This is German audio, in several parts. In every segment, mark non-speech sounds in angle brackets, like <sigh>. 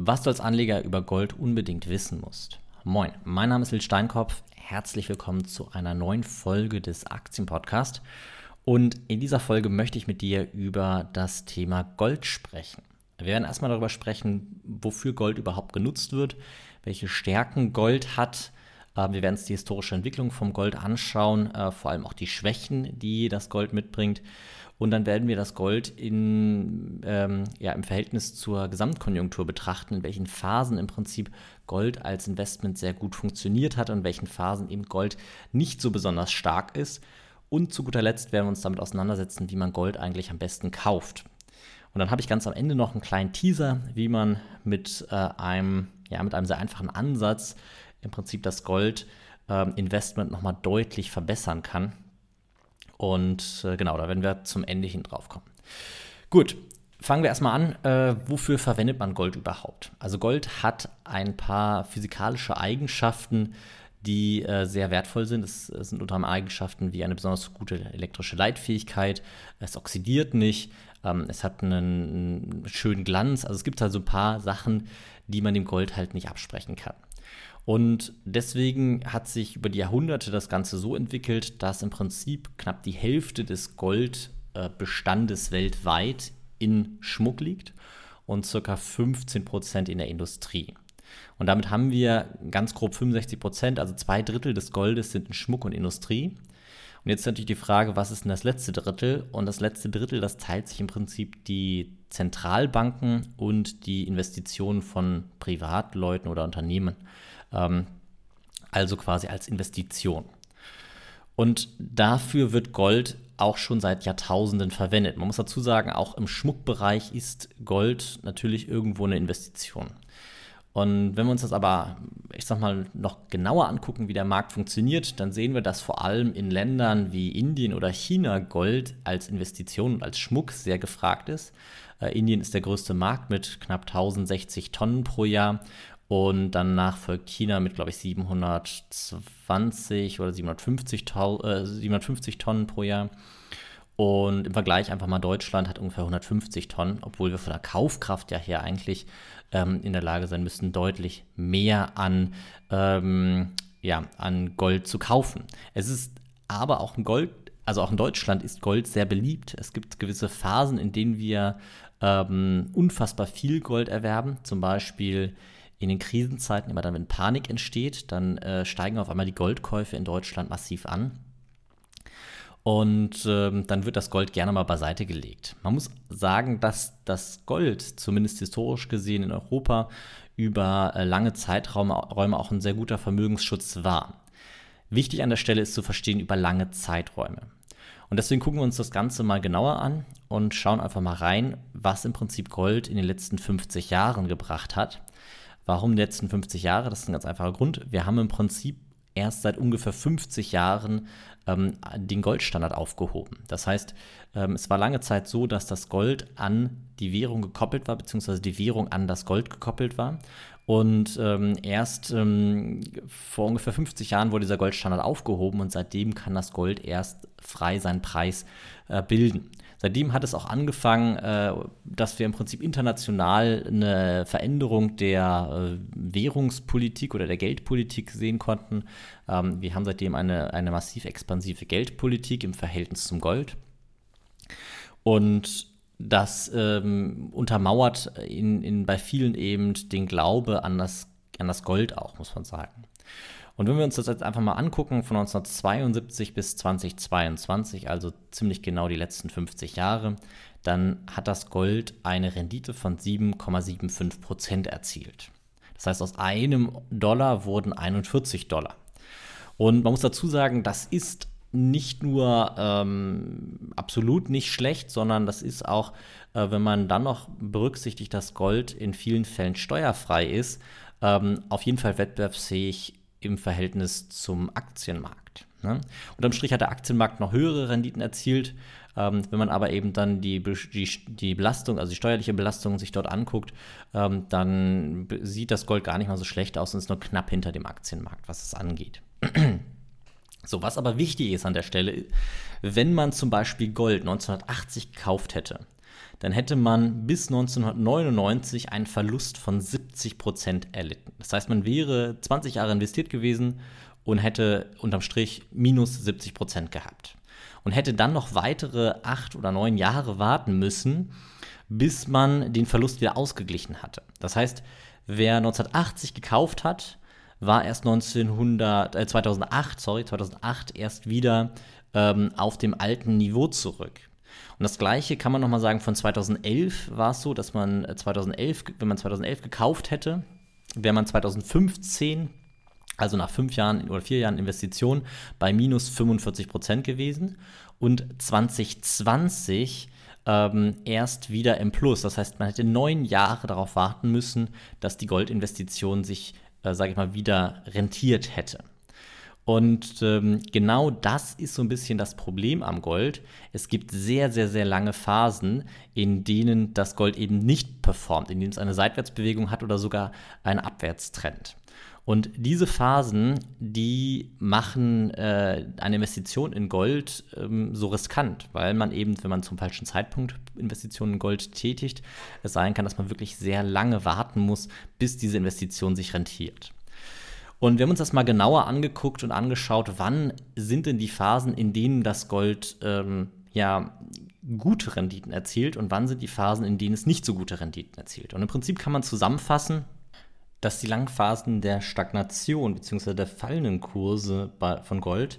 Was du als Anleger über Gold unbedingt wissen musst. Moin, mein Name ist Lil Steinkopf. Herzlich willkommen zu einer neuen Folge des Aktienpodcasts. Und in dieser Folge möchte ich mit dir über das Thema Gold sprechen. Wir werden erstmal darüber sprechen, wofür Gold überhaupt genutzt wird, welche Stärken Gold hat. Äh, wir werden uns die historische Entwicklung vom Gold anschauen, äh, vor allem auch die Schwächen, die das Gold mitbringt. Und dann werden wir das Gold in, ähm, ja, im Verhältnis zur Gesamtkonjunktur betrachten, in welchen Phasen im Prinzip Gold als Investment sehr gut funktioniert hat und in welchen Phasen eben Gold nicht so besonders stark ist. Und zu guter Letzt werden wir uns damit auseinandersetzen, wie man Gold eigentlich am besten kauft. Und dann habe ich ganz am Ende noch einen kleinen Teaser, wie man mit, äh, einem, ja, mit einem sehr einfachen Ansatz im Prinzip das Gold-Investment äh, nochmal deutlich verbessern kann. Und äh, genau, da werden wir zum Ende hin drauf kommen. Gut, fangen wir erstmal an. Äh, wofür verwendet man Gold überhaupt? Also Gold hat ein paar physikalische Eigenschaften, die äh, sehr wertvoll sind. Es, es, sind unter anderem Eigenschaften wie eine besonders gute elektrische Leitfähigkeit. Es oxidiert nicht. Ähm, es hat einen, einen schönen Glanz. Also es gibt halt so ein paar Sachen, die man dem Gold halt nicht absprechen kann. Und deswegen hat sich über die Jahrhunderte das Ganze so entwickelt, dass im Prinzip knapp die Hälfte des Goldbestandes weltweit in Schmuck liegt und circa 15 Prozent in der Industrie. Und damit haben wir ganz grob 65 Prozent, also zwei Drittel des Goldes sind in Schmuck und Industrie. Und jetzt natürlich die Frage, was ist denn das letzte Drittel? Und das letzte Drittel, das teilt sich im Prinzip die Zentralbanken und die Investitionen von Privatleuten oder Unternehmen ähm, also quasi als Investition. Und dafür wird Gold auch schon seit Jahrtausenden verwendet. Man muss dazu sagen, auch im Schmuckbereich ist Gold natürlich irgendwo eine Investition. Und wenn wir uns das aber, ich sag mal, noch genauer angucken, wie der Markt funktioniert, dann sehen wir, dass vor allem in Ländern wie Indien oder China Gold als Investition und als Schmuck sehr gefragt ist. Äh, Indien ist der größte Markt mit knapp 1060 Tonnen pro Jahr und danach folgt China mit, glaube ich, 720 oder 750, äh, 750 Tonnen pro Jahr. Und im Vergleich einfach mal Deutschland hat ungefähr 150 Tonnen, obwohl wir von der Kaufkraft ja her eigentlich ähm, in der Lage sein müssten, deutlich mehr an, ähm, ja, an Gold zu kaufen. Es ist aber auch ein Gold, also auch in Deutschland ist Gold sehr beliebt. Es gibt gewisse Phasen, in denen wir ähm, unfassbar viel Gold erwerben. Zum Beispiel in den Krisenzeiten, immer dann, wenn Panik entsteht, dann äh, steigen auf einmal die Goldkäufe in Deutschland massiv an. Und ähm, dann wird das Gold gerne mal beiseite gelegt. Man muss sagen, dass das Gold, zumindest historisch gesehen in Europa, über äh, lange Zeiträume auch ein sehr guter Vermögensschutz war. Wichtig an der Stelle ist zu verstehen über lange Zeiträume. Und deswegen gucken wir uns das Ganze mal genauer an und schauen einfach mal rein, was im Prinzip Gold in den letzten 50 Jahren gebracht hat Warum die letzten 50 Jahre? Das ist ein ganz einfacher Grund. Wir haben im Prinzip erst seit ungefähr 50 Jahren ähm, den Goldstandard aufgehoben. Das heißt, ähm, es war lange Zeit so, dass das Gold an die Währung gekoppelt war, beziehungsweise die Währung an das Gold gekoppelt war. Und ähm, erst ähm, vor ungefähr 50 Jahren wurde dieser Goldstandard aufgehoben und seitdem kann das Gold erst frei seinen Preis äh, bilden. Seitdem hat es auch angefangen, äh, dass wir im Prinzip international eine Veränderung der äh, Währungspolitik oder der Geldpolitik sehen konnten. Ähm, wir haben seitdem eine, eine massiv expansive Geldpolitik im Verhältnis zum Gold. Und das ähm, untermauert in, in, bei vielen eben den Glaube an das, an das Gold auch, muss man sagen. Und wenn wir uns das jetzt einfach mal angucken, von 1972 bis 2022, also ziemlich genau die letzten 50 Jahre, dann hat das Gold eine Rendite von 7,75 Prozent erzielt. Das heißt, aus einem Dollar wurden 41 Dollar. Und man muss dazu sagen, das ist nicht nur ähm, absolut nicht schlecht, sondern das ist auch, äh, wenn man dann noch berücksichtigt, dass Gold in vielen Fällen steuerfrei ist, ähm, auf jeden Fall wettbewerbsfähig im Verhältnis zum Aktienmarkt. Ne? Unterm Strich hat der Aktienmarkt noch höhere Renditen erzielt. Ähm, wenn man aber eben dann die, die, die Belastung, also die steuerliche Belastung sich dort anguckt, ähm, dann sieht das Gold gar nicht mal so schlecht aus und ist nur knapp hinter dem Aktienmarkt, was es angeht. so, was aber wichtig ist an der Stelle, wenn man zum Beispiel Gold 1980 gekauft hätte, dann hätte man bis 1999 einen Verlust von 70 Prozent erlitten. Das heißt, man wäre 20 Jahre investiert gewesen und hätte unterm Strich minus 70 Prozent gehabt. Und hätte dann noch weitere acht oder neun Jahre warten müssen, bis man den Verlust wieder ausgeglichen hatte. Das heißt, wer 1980 gekauft hat, war erst 1900, äh, 2008, sorry, 2008 erst wieder ähm, auf dem alten Niveau zurück. Und das gleiche kann man nochmal sagen, von 2011 war es so, dass man 2011, äh, wenn man 2011 gekauft hätte, wäre man 2015, also nach fünf Jahren oder vier Jahren Investition, bei minus 45 Prozent gewesen. Und 2020 ähm, erst wieder im Plus. Das heißt, man hätte neun Jahre darauf warten müssen, dass die Goldinvestition sich, äh, sage ich mal, wieder rentiert hätte. Und ähm, genau das ist so ein bisschen das Problem am Gold. Es gibt sehr, sehr, sehr lange Phasen, in denen das Gold eben nicht performt, in denen es eine Seitwärtsbewegung hat oder sogar einen Abwärtstrend. Und diese Phasen, die machen äh, eine Investition in Gold ähm, so riskant, weil man eben, wenn man zum falschen Zeitpunkt Investitionen in Gold tätigt, es sein kann, dass man wirklich sehr lange warten muss, bis diese Investition sich rentiert. Und wir haben uns das mal genauer angeguckt und angeschaut, wann sind denn die Phasen, in denen das Gold ähm, ja gute Renditen erzielt und wann sind die Phasen, in denen es nicht so gute Renditen erzielt. Und im Prinzip kann man zusammenfassen, dass die langen Phasen der Stagnation bzw. der fallenden Kurse von Gold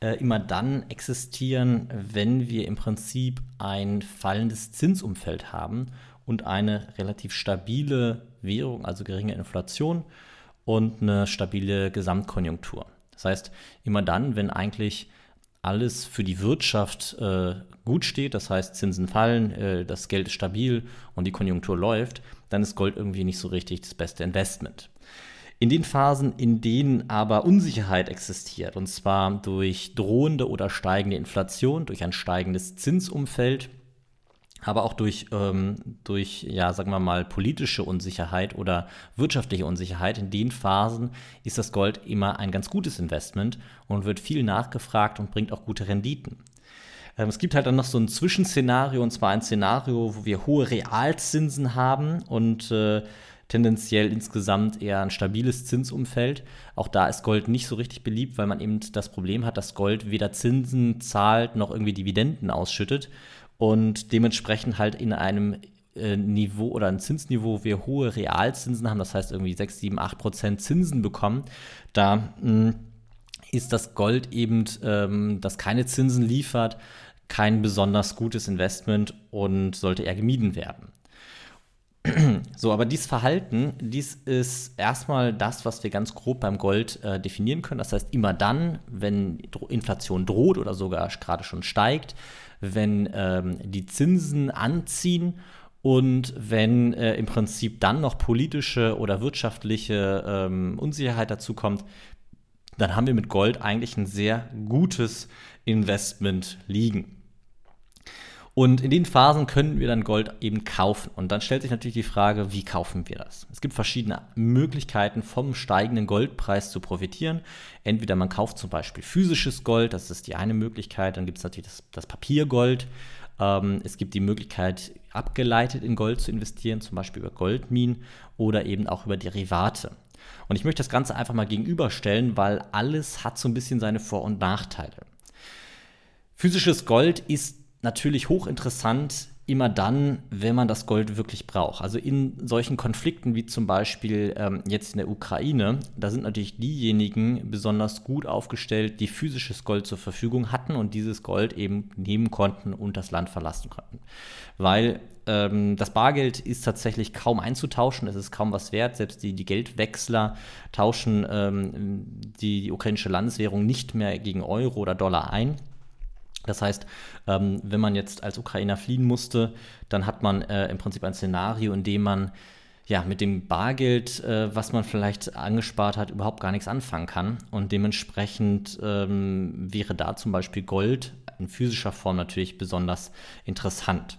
äh, immer dann existieren, wenn wir im Prinzip ein fallendes Zinsumfeld haben und eine relativ stabile Währung, also geringe Inflation und eine stabile Gesamtkonjunktur. Das heißt, immer dann, wenn eigentlich alles für die Wirtschaft äh, gut steht, das heißt Zinsen fallen, äh, das Geld ist stabil und die Konjunktur läuft, dann ist Gold irgendwie nicht so richtig das beste Investment. In den Phasen, in denen aber Unsicherheit existiert, und zwar durch drohende oder steigende Inflation, durch ein steigendes Zinsumfeld, aber auch durch, ähm, durch, ja, sagen wir mal, politische Unsicherheit oder wirtschaftliche Unsicherheit. In den Phasen ist das Gold immer ein ganz gutes Investment und wird viel nachgefragt und bringt auch gute Renditen. Ähm, es gibt halt dann noch so ein Zwischenszenario, und zwar ein Szenario, wo wir hohe Realzinsen haben und äh, tendenziell insgesamt eher ein stabiles Zinsumfeld. Auch da ist Gold nicht so richtig beliebt, weil man eben das Problem hat, dass Gold weder Zinsen zahlt noch irgendwie Dividenden ausschüttet und dementsprechend halt in einem äh, Niveau oder ein Zinsniveau, wo wir hohe Realzinsen haben, das heißt irgendwie 6, 7, 8 Prozent Zinsen bekommen, da mh, hm, ist das Gold eben, ähm, das keine Zinsen liefert, kein besonders gutes Investment und sollte eher gemieden werden. <clears throat> So, aber dieses Verhalten, dies ist erstmal das, was wir ganz grob beim Gold äh, definieren können. Das heißt, immer dann, wenn Inflation droht oder sogar gerade schon steigt, wenn ähm, die Zinsen anziehen und wenn äh, im Prinzip dann noch politische oder wirtschaftliche ähm, Unsicherheit dazu kommt, dann haben wir mit Gold eigentlich ein sehr gutes Investment liegen. Und in den Phasen können wir dann Gold eben kaufen. Und dann stellt sich natürlich die Frage, wie kaufen wir das? Es gibt verschiedene Möglichkeiten, vom steigenden Goldpreis zu profitieren. Entweder man kauft zum Beispiel physisches Gold, das ist die eine Möglichkeit. Dann gibt es natürlich das, das Papiergold. Ähm, es gibt die Möglichkeit, abgeleitet in Gold zu investieren, zum Beispiel über Goldminen oder eben auch über Derivate. Und ich möchte das Ganze einfach mal gegenüberstellen, weil alles hat so ein bisschen seine Vor- und Nachteile. Physisches Gold ist natürlich hochinteressant immer dann, wenn man das Gold wirklich braucht. Also in solchen Konflikten wie zum Beispiel ähm, jetzt in der Ukraine, da sind natürlich diejenigen besonders gut aufgestellt, die physisches Gold zur Verfügung hatten und dieses Gold eben nehmen konnten und das Land verlassen konnten. Weil ähm, das Bargeld ist tatsächlich kaum einzutauschen, es ist kaum was wert. Selbst die, die Geldwechsler tauschen ähm, die, die ukrainische Landeswährung nicht mehr gegen Euro oder Dollar ein. Das heißt, ähm, wenn man jetzt als Ukrainer fliehen musste, dann hat man äh, im Prinzip ein Szenario, in dem man ja mit dem Bargeld, äh, was man vielleicht angespart hat, überhaupt gar nichts anfangen kann. Und dementsprechend ähm, wäre da zum Beispiel Gold in physischer Form natürlich besonders interessant.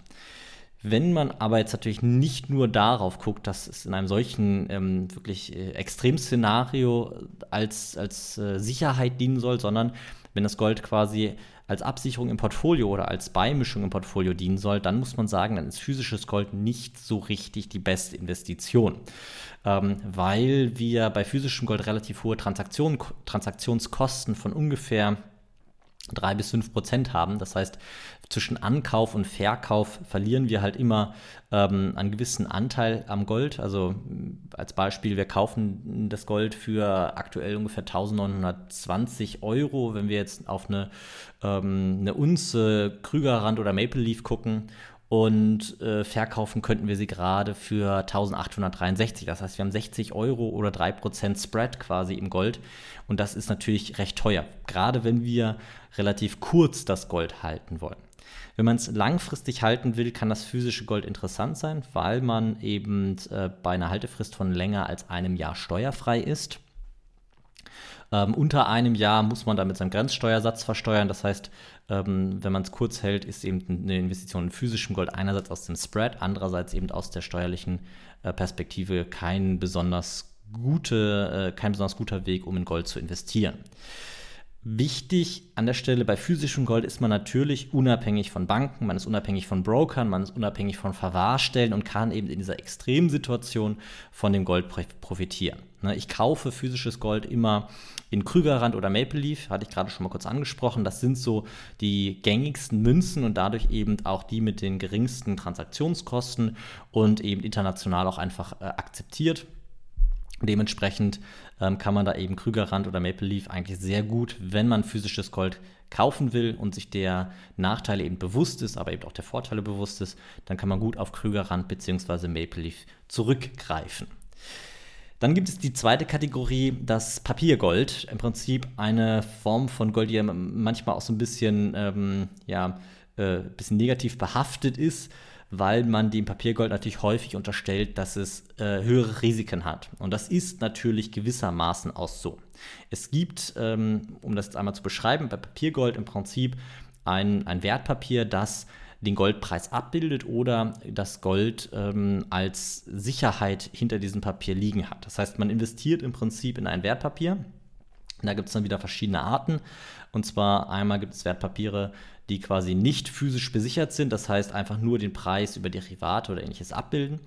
Wenn man aber jetzt natürlich nicht nur darauf guckt, dass es in einem solchen ähm, wirklich äh, Extremszenario als, als äh, Sicherheit dienen soll, sondern wenn das Gold quasi als Absicherung im Portfolio oder als Beimischung im Portfolio dienen soll, dann muss man sagen, dann ist physisches Gold nicht so richtig die beste Investition. Ähm, weil wir bei physischem Gold relativ hohe Transaktion, Transaktionskosten von ungefähr drei bis fünf Prozent haben. Das heißt, zwischen Ankauf und Verkauf verlieren wir halt immer ähm, einen gewissen Anteil am Gold. Also als Beispiel, wir kaufen das Gold für aktuell ungefähr 1920 Euro. Wenn wir jetzt auf eine, ähm, eine Unze Krügerrand oder Maple Leaf gucken und äh, verkaufen könnten wir sie gerade für 1863. Das heißt, wir haben 60 Euro oder 3% Spread quasi im Gold und das ist natürlich recht teuer, gerade wenn wir relativ kurz das Gold halten wollen. Wenn man es langfristig halten will, kann das physische Gold interessant sein, weil man eben äh, bei einer Haltefrist von länger als einem Jahr steuerfrei ist. Ähm, unter einem Jahr muss man damit seinen Grenzsteuersatz versteuern. Das heißt, ähm, wenn man es kurz hält, ist eben eine Investition in physischem Gold einerseits aus dem Spread, andererseits eben aus der steuerlichen äh, Perspektive kein besonders, gute, äh, kein besonders guter Weg, um in Gold zu investieren. Wichtig an der Stelle bei physischem Gold ist man natürlich unabhängig von Banken, man ist unabhängig von Brokern, man ist unabhängig von Verwahrstellen und kann eben in dieser Extremsituation von dem Gold profitieren. Ne, ich kaufe physisches Gold immer in Krügerrand oder Maple Leaf, hatte ich gerade schon mal kurz angesprochen. Das sind so die gängigsten Münzen und dadurch eben auch die mit den geringsten Transaktionskosten und eben international auch einfach äh, akzeptiert. Dementsprechend ähm, kann man da eben Krügerrand oder Maple Leaf eigentlich sehr gut, wenn man physisches Gold kaufen will und sich der Nachteile eben bewusst ist, aber eben auch der Vorteile bewusst ist, dann kann man gut auf Krügerrand bzw. Maple Leaf zurückgreifen. Dann gibt es die zweite Kategorie, das Papiergold. Im Prinzip eine Form von Gold, die ja manchmal auch so ein bisschen, ähm, ja, äh, bisschen negativ behaftet ist weil man dem Papiergold natürlich häufig unterstellt, dass es äh, höhere Risiken hat. Und das ist natürlich gewissermaßen auch so. Es gibt, ähm, um das jetzt einmal zu beschreiben, bei Papiergold im Prinzip ein, ein Wertpapier, das den Goldpreis abbildet oder das Gold ähm, als Sicherheit hinter diesem Papier liegen hat. Das heißt, man investiert im Prinzip in ein Wertpapier. Da gibt es dann wieder verschiedene Arten. Und zwar einmal gibt es Wertpapiere, die quasi nicht physisch besichert sind, das heißt einfach nur den Preis über Derivate oder ähnliches abbilden.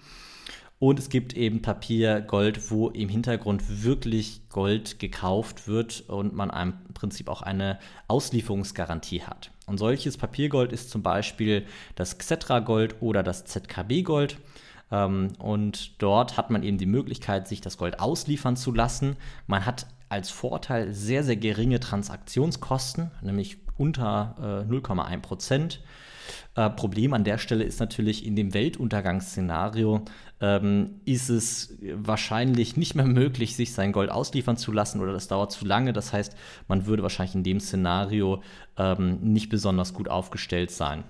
Und es gibt eben Papier, Gold, wo im Hintergrund wirklich Gold gekauft wird und man im Prinzip auch eine Auslieferungsgarantie hat. Und solches Papiergold ist zum Beispiel das Xetra Gold oder das ZKB Gold. Ähm, und dort hat man eben die Möglichkeit, sich das Gold ausliefern zu lassen. Man hat als Vorteil sehr, sehr geringe Transaktionskosten, nämlich unter äh, 0,1 Prozent. Äh, Problem an der Stelle ist natürlich, in dem Weltuntergangsszenario ähm, ist es wahrscheinlich nicht mehr möglich, sich sein Gold ausliefern zu lassen oder das dauert zu lange. Das heißt, man würde wahrscheinlich in dem Szenario ähm, nicht besonders gut aufgestellt sein.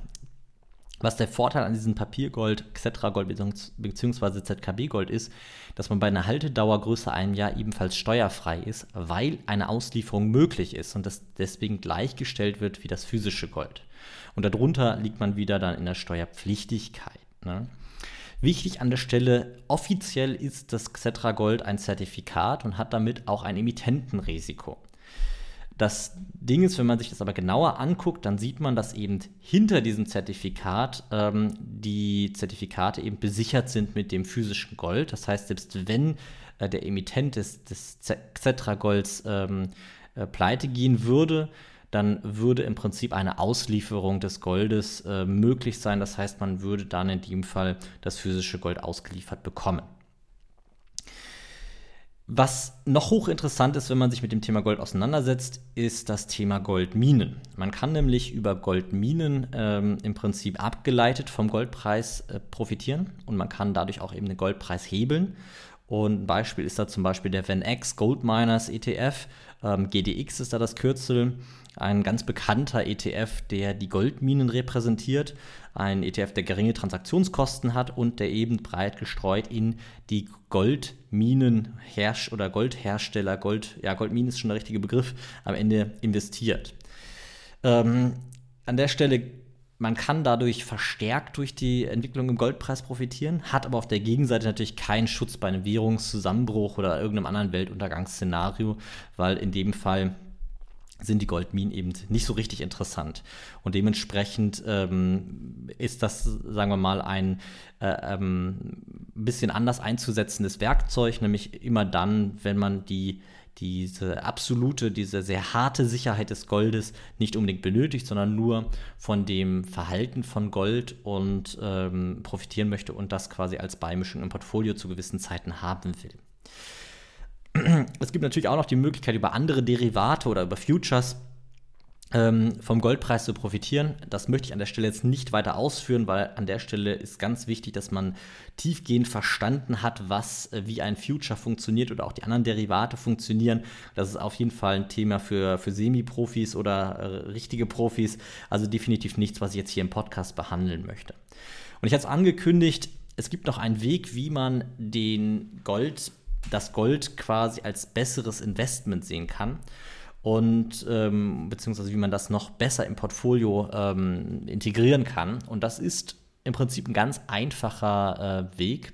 Was der Vorteil an diesem Papiergold, Xetra-Gold bzw. ZKB-Gold ist, dass man bei einer Haltedauer größer einem Jahr ebenfalls steuerfrei ist, weil eine Auslieferung möglich ist und das deswegen gleichgestellt wird wie das physische Gold. Und darunter liegt man wieder dann in der Steuerpflichtigkeit. Ne? Wichtig an der Stelle, offiziell ist das Xetra Gold ein Zertifikat und hat damit auch ein Emittentenrisiko. Das Ding ist, wenn man sich das aber genauer anguckt, dann sieht man, dass eben hinter diesem Zertifikat ähm, die Zertifikate eben besichert sind mit dem physischen Gold. Das heißt, selbst wenn äh, der Emittent des, des Xetra-Golds ähm, äh, pleite gehen würde, dann würde im Prinzip eine Auslieferung des Goldes äh, möglich sein. Das heißt, man würde dann in dem Fall das physische Gold ausgeliefert bekommen. Was noch hochinteressant ist, wenn man sich mit dem Thema Gold auseinandersetzt, ist das Thema Goldminen. Man kann nämlich über Goldminen ähm, im Prinzip abgeleitet vom Goldpreis äh, profitieren und man kann dadurch auch eben den Goldpreis hebeln. Und ein Beispiel ist da zum Beispiel der VanEck Gold Miners ETF. Ähm, GDX ist da das Kürzel ein ganz bekannter ETF, der die Goldminen repräsentiert. Ein ETF, der geringe Transaktionskosten hat und der eben breit gestreut in die Goldminen herrscht oder Goldhersteller, Gold, ja, Goldminen ist schon der richtige Begriff, am Ende investiert. Ähm, an der Stelle man kann dadurch verstärkt durch die Entwicklung im Goldpreis profitieren, hat aber auf der Gegenseite natürlich keinen Schutz bei einem Währungszusammenbruch oder irgendeinem anderen Weltuntergangsszenario, weil in dem Fall sind die Goldminen eben nicht so richtig interessant. Und dementsprechend ähm, ist das, sagen wir mal, ein äh, ähm, bisschen anders einzusetzendes Werkzeug, nämlich immer dann, wenn man die diese absolute, diese sehr harte Sicherheit des Goldes nicht unbedingt benötigt, sondern nur von dem Verhalten von Gold und ähm, profitieren möchte und das quasi als Beimischung im Portfolio zu gewissen Zeiten haben will. Es gibt natürlich auch noch die Möglichkeit, über andere Derivate oder über Futures ähm, vom Goldpreis zu profitieren. Das möchte ich an der Stelle jetzt nicht weiter ausführen, weil an der Stelle ist ganz wichtig, dass man tiefgehend verstanden hat, was äh, wie ein Future funktioniert oder auch die anderen Derivate funktionieren. Das ist auf jeden Fall ein Thema für, für Semi-Profis oder äh, richtige Profis. Also definitiv nichts, was ich jetzt hier im Podcast behandeln möchte. Und ich hatte es angekündigt, es gibt noch einen Weg, wie man den Gold, das Gold quasi als besseres Investment sehen kann und ähm, beziehungsweise wie man das noch besser im Portfolio ähm, integrieren kann. Und das ist im Prinzip ein ganz einfacher äh, Weg,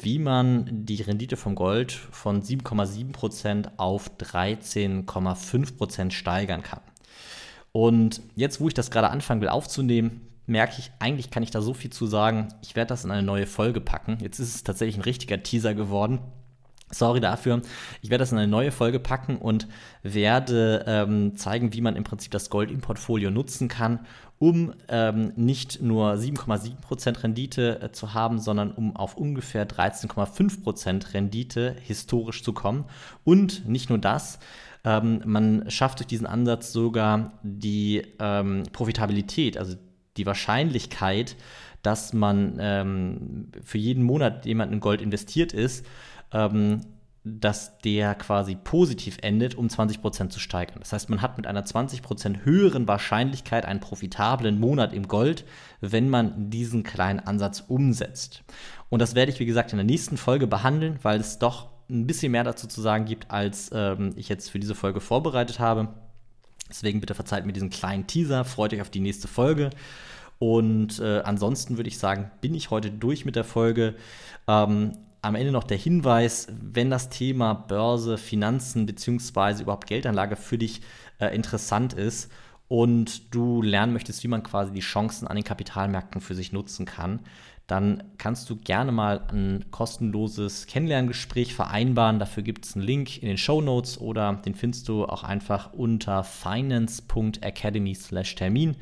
wie man die Rendite vom Gold von 7,7% auf 13,5% steigern kann. Und jetzt, wo ich das gerade anfangen will aufzunehmen, merke ich, eigentlich kann ich da so viel zu sagen. Ich werde das in eine neue Folge packen. Jetzt ist es tatsächlich ein richtiger Teaser geworden. Sorry dafür. Ich werde das in eine neue Folge packen und werde ähm, zeigen, wie man im Prinzip das Gold im Portfolio nutzen kann, um ähm, nicht nur 7,7% Rendite äh, zu haben, sondern um auf ungefähr 13,5% Rendite historisch zu kommen. Und nicht nur das, ähm, man schafft durch diesen Ansatz sogar die ähm, Profitabilität, also die Wahrscheinlichkeit, dass man ähm, für jeden Monat jemand in Gold investiert ist, ähm, dass der quasi positiv endet, um 20% zu steigern. Das heißt, man hat mit einer 20% höheren Wahrscheinlichkeit einen profitablen Monat im Gold, wenn man diesen kleinen Ansatz umsetzt. Und das werde ich, wie gesagt, in der nächsten Folge behandeln, weil es doch ein bisschen mehr dazu zu sagen gibt, als ähm, ich jetzt für diese Folge vorbereitet habe. Deswegen bitte verzeiht mir diesen kleinen Teaser, freut euch auf die nächste Folge. Und äh, ansonsten würde ich sagen, bin ich heute durch mit der Folge. Ähm, am Ende noch der Hinweis, wenn das Thema Börse, Finanzen bzw. überhaupt Geldanlage für dich äh, interessant ist und du lernen möchtest, wie man quasi die Chancen an den Kapitalmärkten für sich nutzen kann, dann kannst du gerne mal ein kostenloses Kennenlerngespräch vereinbaren. Dafür gibt es einen Link in den Show Notes oder den findest du auch einfach unter finance.academy/termin.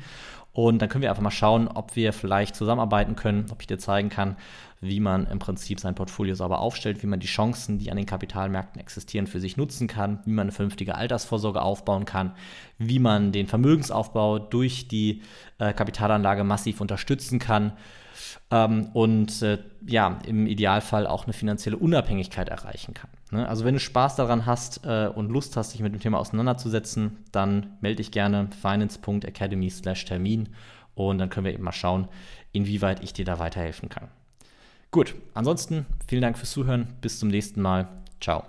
Und dann können wir einfach mal schauen, ob wir vielleicht zusammenarbeiten können, ob ich dir zeigen kann, wie man im Prinzip sein Portfolio sauber aufstellt, wie man die Chancen, die an den Kapitalmärkten existieren, für sich nutzen kann, wie man eine vernünftige Altersvorsorge aufbauen kann, wie man den Vermögensaufbau durch die äh, Kapitalanlage massiv unterstützen kann ähm, und äh, ja, im Idealfall auch eine finanzielle Unabhängigkeit erreichen kann. Ne? Also wenn du Spaß daran hast äh, und Lust hast, dich mit dem Thema auseinanderzusetzen, dann melde dich gerne finance.academy/termin und dann können wir eben mal schauen, inwieweit ich dir da weiterhelfen kann. Gut, ansonsten vielen Dank fürs Zuhören. Bis zum nächsten Mal. Ciao.